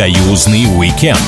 Союзный уикенд.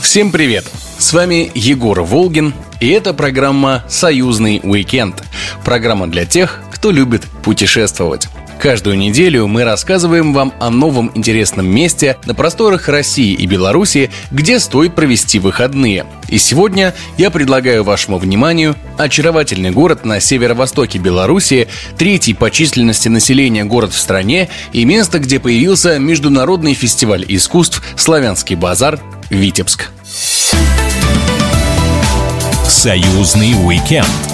Всем привет! С вами Егор Волгин, и это программа «Союзный уикенд». Программа для тех, кто любит путешествовать. Каждую неделю мы рассказываем вам о новом интересном месте на просторах России и Беларуси, где стоит провести выходные. И сегодня я предлагаю вашему вниманию очаровательный город на северо-востоке Беларуси, третий по численности населения город в стране и место, где появился Международный фестиваль искусств «Славянский базар» Витебск. Союзный уикенд.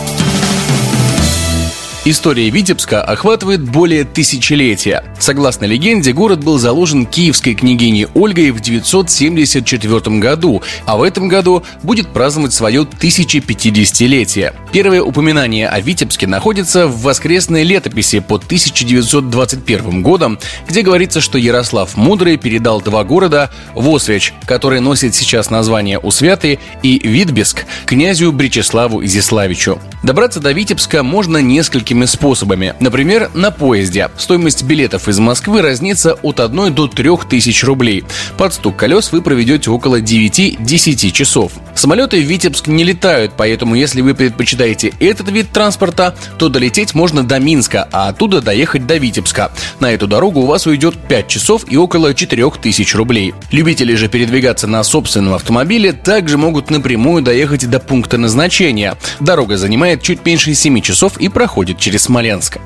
История Витебска охватывает более тысячелетия. Согласно легенде, город был заложен киевской княгиней Ольгой в 974 году, а в этом году будет праздновать свое 1050-летие. Первое упоминание о Витебске находится в воскресной летописи под 1921 годом, где говорится, что Ярослав Мудрый передал два города – Восвеч, который носит сейчас название Усвяты, и Витбеск – князю Бречеславу Изяславичу. Добраться до Витебска можно несколькими несколькими способами. Например, на поезде. Стоимость билетов из Москвы разнится от 1 до 3 тысяч рублей. Под стук колес вы проведете около 9-10 часов. Самолеты в Витебск не летают, поэтому если вы предпочитаете этот вид транспорта, то долететь можно до Минска, а оттуда доехать до Витебска. На эту дорогу у вас уйдет 5 часов и около 4 тысяч рублей. Любители же передвигаться на собственном автомобиле также могут напрямую доехать до пункта назначения. Дорога занимает чуть меньше 7 часов и проходит через Смоленск.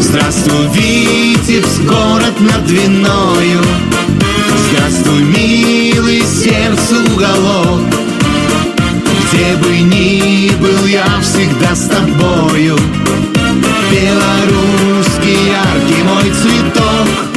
Здравствуй, Витебск, город над Двиною Здравствуй, милый сердцу уголок Где бы ни был, я всегда с тобою. Белорусский яркий мой цветок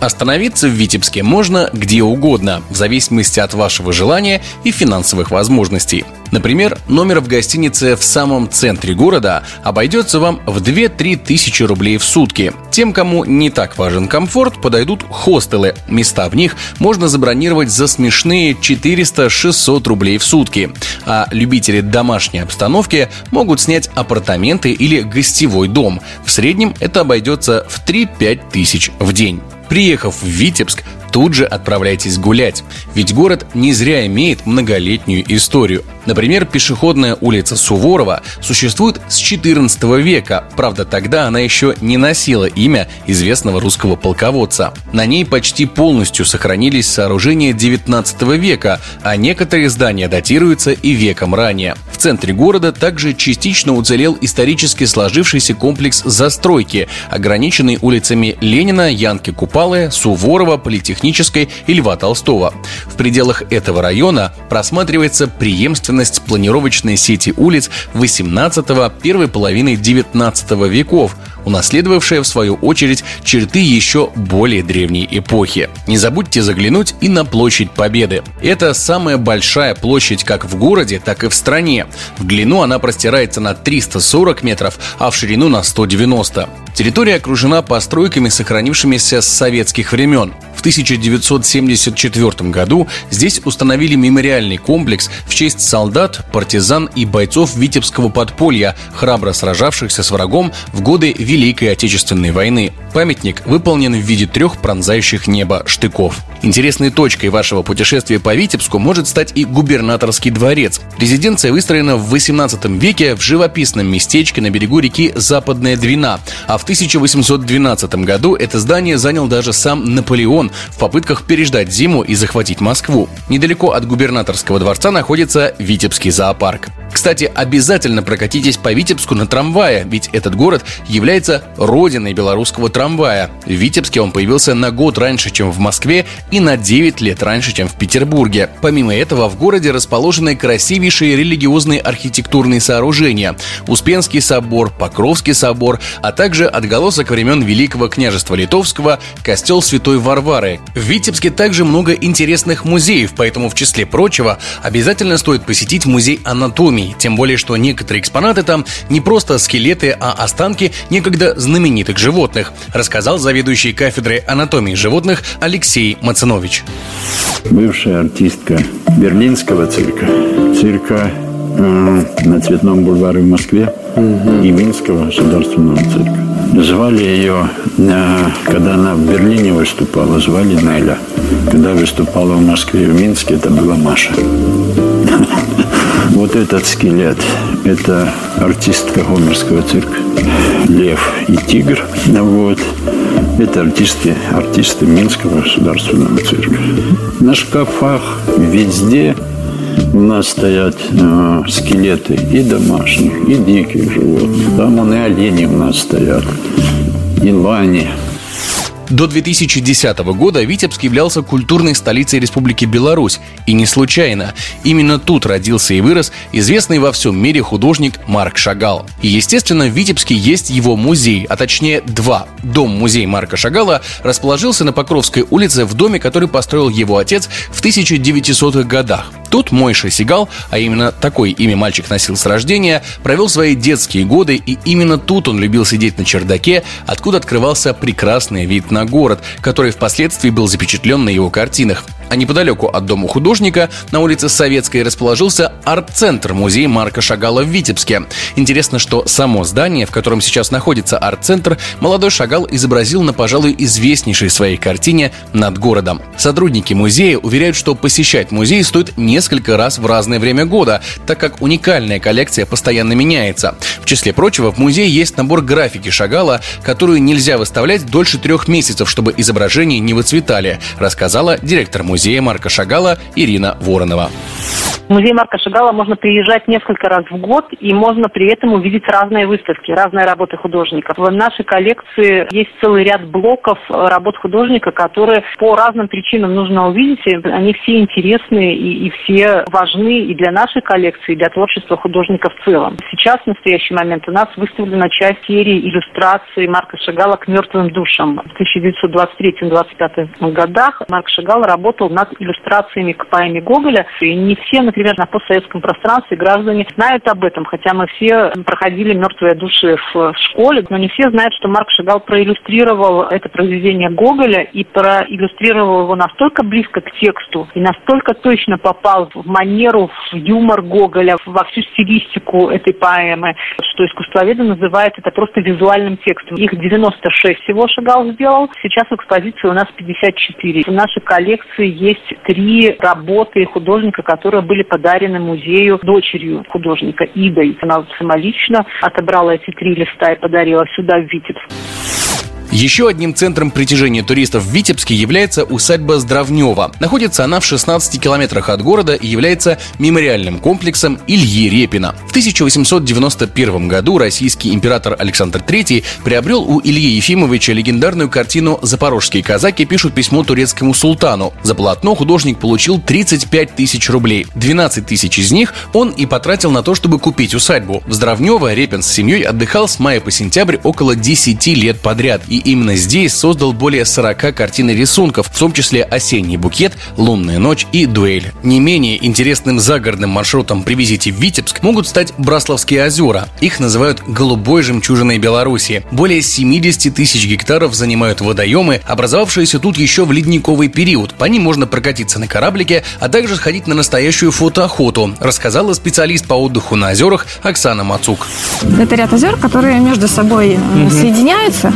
Остановиться в Витебске можно где угодно, в зависимости от вашего желания и финансовых возможностей. Например, номер в гостинице в самом центре города обойдется вам в 2-3 тысячи рублей в сутки. Тем, кому не так важен комфорт, подойдут хостелы. Места в них можно забронировать за смешные 400-600 рублей в сутки. А любители домашней обстановки могут снять апартаменты или гостевой дом. В среднем это обойдется в 3-5 тысяч в день. Приехав в Витебск, тут же отправляйтесь гулять, ведь город не зря имеет многолетнюю историю. Например, пешеходная улица Суворова существует с 14 века, правда тогда она еще не носила имя известного русского полководца. На ней почти полностью сохранились сооружения 19 века, а некоторые здания датируются и веком ранее. В центре города также частично уцелел исторически сложившийся комплекс застройки, ограниченный улицами Ленина, Янки Купалы, Суворова, Политехнического Технической и Льва Толстого. В пределах этого района просматривается преемственность планировочной сети улиц 18 первой половины 19 веков, унаследовавшая в свою очередь черты еще более древней эпохи. Не забудьте заглянуть и на площадь Победы. Это самая большая площадь как в городе, так и в стране. В длину она простирается на 340 метров, а в ширину на 190. Территория окружена постройками, сохранившимися с советских времен. В 1974 году здесь установили мемориальный комплекс в честь солдат, партизан и бойцов Витебского подполья, храбро сражавшихся с врагом в годы Великой Отечественной войны. Памятник выполнен в виде трех пронзающих небо штыков. Интересной точкой вашего путешествия по Витебску может стать и губернаторский дворец. Резиденция выстроена в 18 веке в живописном местечке на берегу реки Западная Двина, а в 1812 году это здание занял даже сам Наполеон, в попытках переждать зиму и захватить Москву. Недалеко от губернаторского дворца находится Витебский зоопарк. Кстати, обязательно прокатитесь по Витебску на трамвае, ведь этот город является родиной белорусского трамвая. В Витебске он появился на год раньше, чем в Москве и на 9 лет раньше, чем в Петербурге. Помимо этого, в городе расположены красивейшие религиозные архитектурные сооружения – Успенский собор, Покровский собор, а также отголосок времен Великого княжества Литовского – костел Святой Варвары. В Витебске также много интересных музеев, поэтому в числе прочего обязательно стоит посетить музей анатомии тем более, что некоторые экспонаты там не просто скелеты, а останки некогда знаменитых животных, рассказал заведующий кафедрой анатомии животных Алексей Мацанович. Бывшая артистка Берлинского цирка, цирка э, на Цветном бульваре в Москве угу. и Минского государственного цирка. Звали ее, э, когда она в Берлине выступала, звали Неля. Когда выступала в Москве и в Минске, это была Маша. Вот этот скелет – это артистка Гомерского цирка «Лев и тигр». Вот. Это артисты, артисты Минского государственного цирка. На шкафах везде у нас стоят э, скелеты и домашних, и диких животных. Там вон и олени у нас стоят, и лани. До 2010 года Витебск являлся культурной столицей Республики Беларусь. И не случайно. Именно тут родился и вырос известный во всем мире художник Марк Шагал. И, естественно, в Витебске есть его музей, а точнее два. Дом-музей Марка Шагала расположился на Покровской улице в доме, который построил его отец в 1900-х годах. Тут Мойша Сигал, а именно такое имя мальчик носил с рождения, провел свои детские годы, и именно тут он любил сидеть на чердаке, откуда открывался прекрасный вид на город, который впоследствии был запечатлен на его картинах. А неподалеку от дома художника на улице Советской расположился арт-центр музея Марка Шагала в Витебске. Интересно, что само здание, в котором сейчас находится арт-центр, молодой Шагал изобразил на, пожалуй, известнейшей своей картине «Над городом». Сотрудники музея уверяют, что посещать музей стоит несколько раз в разное время года, так как уникальная коллекция постоянно меняется. В числе прочего, в музее есть набор графики Шагала, которую нельзя выставлять дольше трех месяцев, чтобы изображения не выцветали, рассказала директор музея Марка Шагала Ирина Воронова. В музей Марка Шагала можно приезжать несколько раз в год, и можно при этом увидеть разные выставки, разные работы художников. В нашей коллекции есть целый ряд блоков работ художника, которые по разным причинам нужно увидеть. Они все интересные и, и все важны и для нашей коллекции, и для творчества художника в целом. Сейчас, в настоящий момент, у нас выставлена часть серии иллюстраций Марка Шагала к мертвым душам. В 1923-1925 годах Марк Шагал работал над иллюстрациями к поэме Гоголя, и не все, например, на постсоветском пространстве граждане знают об этом, хотя мы все проходили «Мертвые души» в школе, но не все знают, что Марк Шагал проиллюстрировал это произведение Гоголя и проиллюстрировал его настолько близко к тексту и настолько точно попал в манеру, в юмор Гоголя, во всю стилистику этой поэмы, что искусствоведы называют это просто визуальным текстом. Их 96 всего Шагал сделал, сейчас в экспозиции у нас 54. В нашей коллекции есть три работы художника, которые были подарены музею дочерью художника Идой. Она самолично отобрала эти три листа и подарила сюда, в Витебск. Еще одним центром притяжения туристов в Витебске является усадьба Здравнева. Находится она в 16 километрах от города и является мемориальным комплексом Ильи Репина. В 1891 году российский император Александр III приобрел у Ильи Ефимовича легендарную картину «Запорожские казаки пишут письмо турецкому султану». За полотно художник получил 35 тысяч рублей. 12 тысяч из них он и потратил на то, чтобы купить усадьбу. В Здравнево Репин с семьей отдыхал с мая по сентябрь около 10 лет подряд и именно здесь создал более 40 картин и рисунков, в том числе «Осенний букет», «Лунная ночь» и «Дуэль». Не менее интересным загородным маршрутом при визите в Витебск могут стать Брасловские озера. Их называют «голубой жемчужиной Беларуси». Более 70 тысяч гектаров занимают водоемы, образовавшиеся тут еще в ледниковый период. По ним можно прокатиться на кораблике, а также сходить на настоящую фотоохоту, рассказала специалист по отдыху на озерах Оксана Мацук. Это ряд озер, которые между собой угу. соединяются.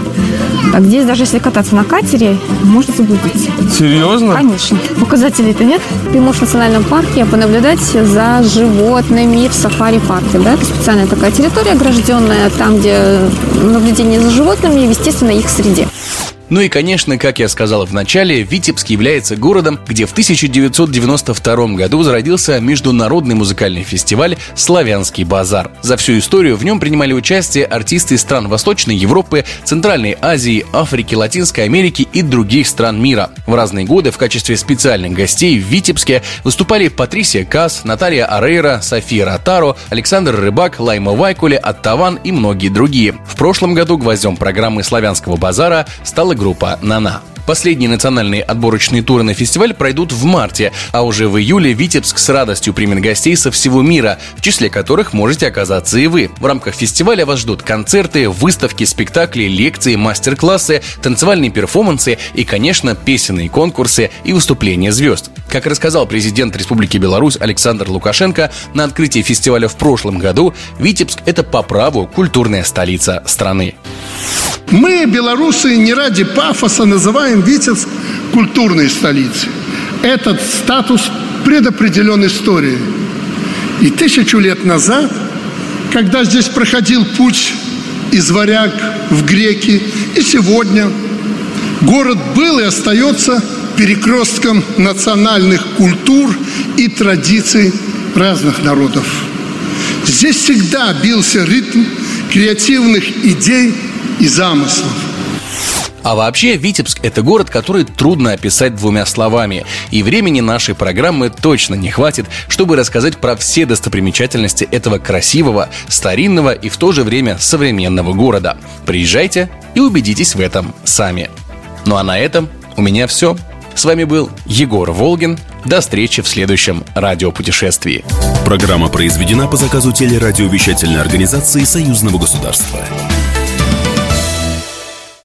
Так здесь даже если кататься на катере, можно заблудиться. Серьезно? Конечно. Указателей-то нет. Ты можешь в национальном парке понаблюдать за животными в сафари-парке. Да? Это специальная такая территория огражденная, там, где наблюдение за животными, естественно, их среде. Ну и, конечно, как я сказал в начале, Витебск является городом, где в 1992 году зародился международный музыкальный фестиваль «Славянский базар». За всю историю в нем принимали участие артисты стран Восточной Европы, Центральной Азии, Африки, Латинской Америки и других стран мира. В разные годы в качестве специальных гостей в Витебске выступали Патрисия Кас, Наталья Арейра, София Ротаро, Александр Рыбак, Лайма Вайкуле, Оттаван и многие другие. В прошлом году гвоздем программы «Славянского базара» стала группа «Нана». Последние национальные отборочные туры на фестиваль пройдут в марте, а уже в июле Витебск с радостью примет гостей со всего мира, в числе которых можете оказаться и вы. В рамках фестиваля вас ждут концерты, выставки, спектакли, лекции, мастер-классы, танцевальные перформансы и, конечно, песенные конкурсы и выступления звезд. Как рассказал президент Республики Беларусь Александр Лукашенко на открытии фестиваля в прошлом году, Витебск – это по праву культурная столица страны. Мы, белорусы, не ради пафоса называем Витебск культурной столицей. Этот статус предопределен историей. И тысячу лет назад, когда здесь проходил путь из варяг в греки, и сегодня город был и остается перекрестком национальных культур и традиций разных народов. Здесь всегда бился ритм креативных идей и замыслов. А вообще, Витебск – это город, который трудно описать двумя словами. И времени нашей программы точно не хватит, чтобы рассказать про все достопримечательности этого красивого, старинного и в то же время современного города. Приезжайте и убедитесь в этом сами. Ну а на этом у меня все. С вами был Егор Волгин. До встречи в следующем радиопутешествии. Программа произведена по заказу телерадиовещательной организации Союзного государства.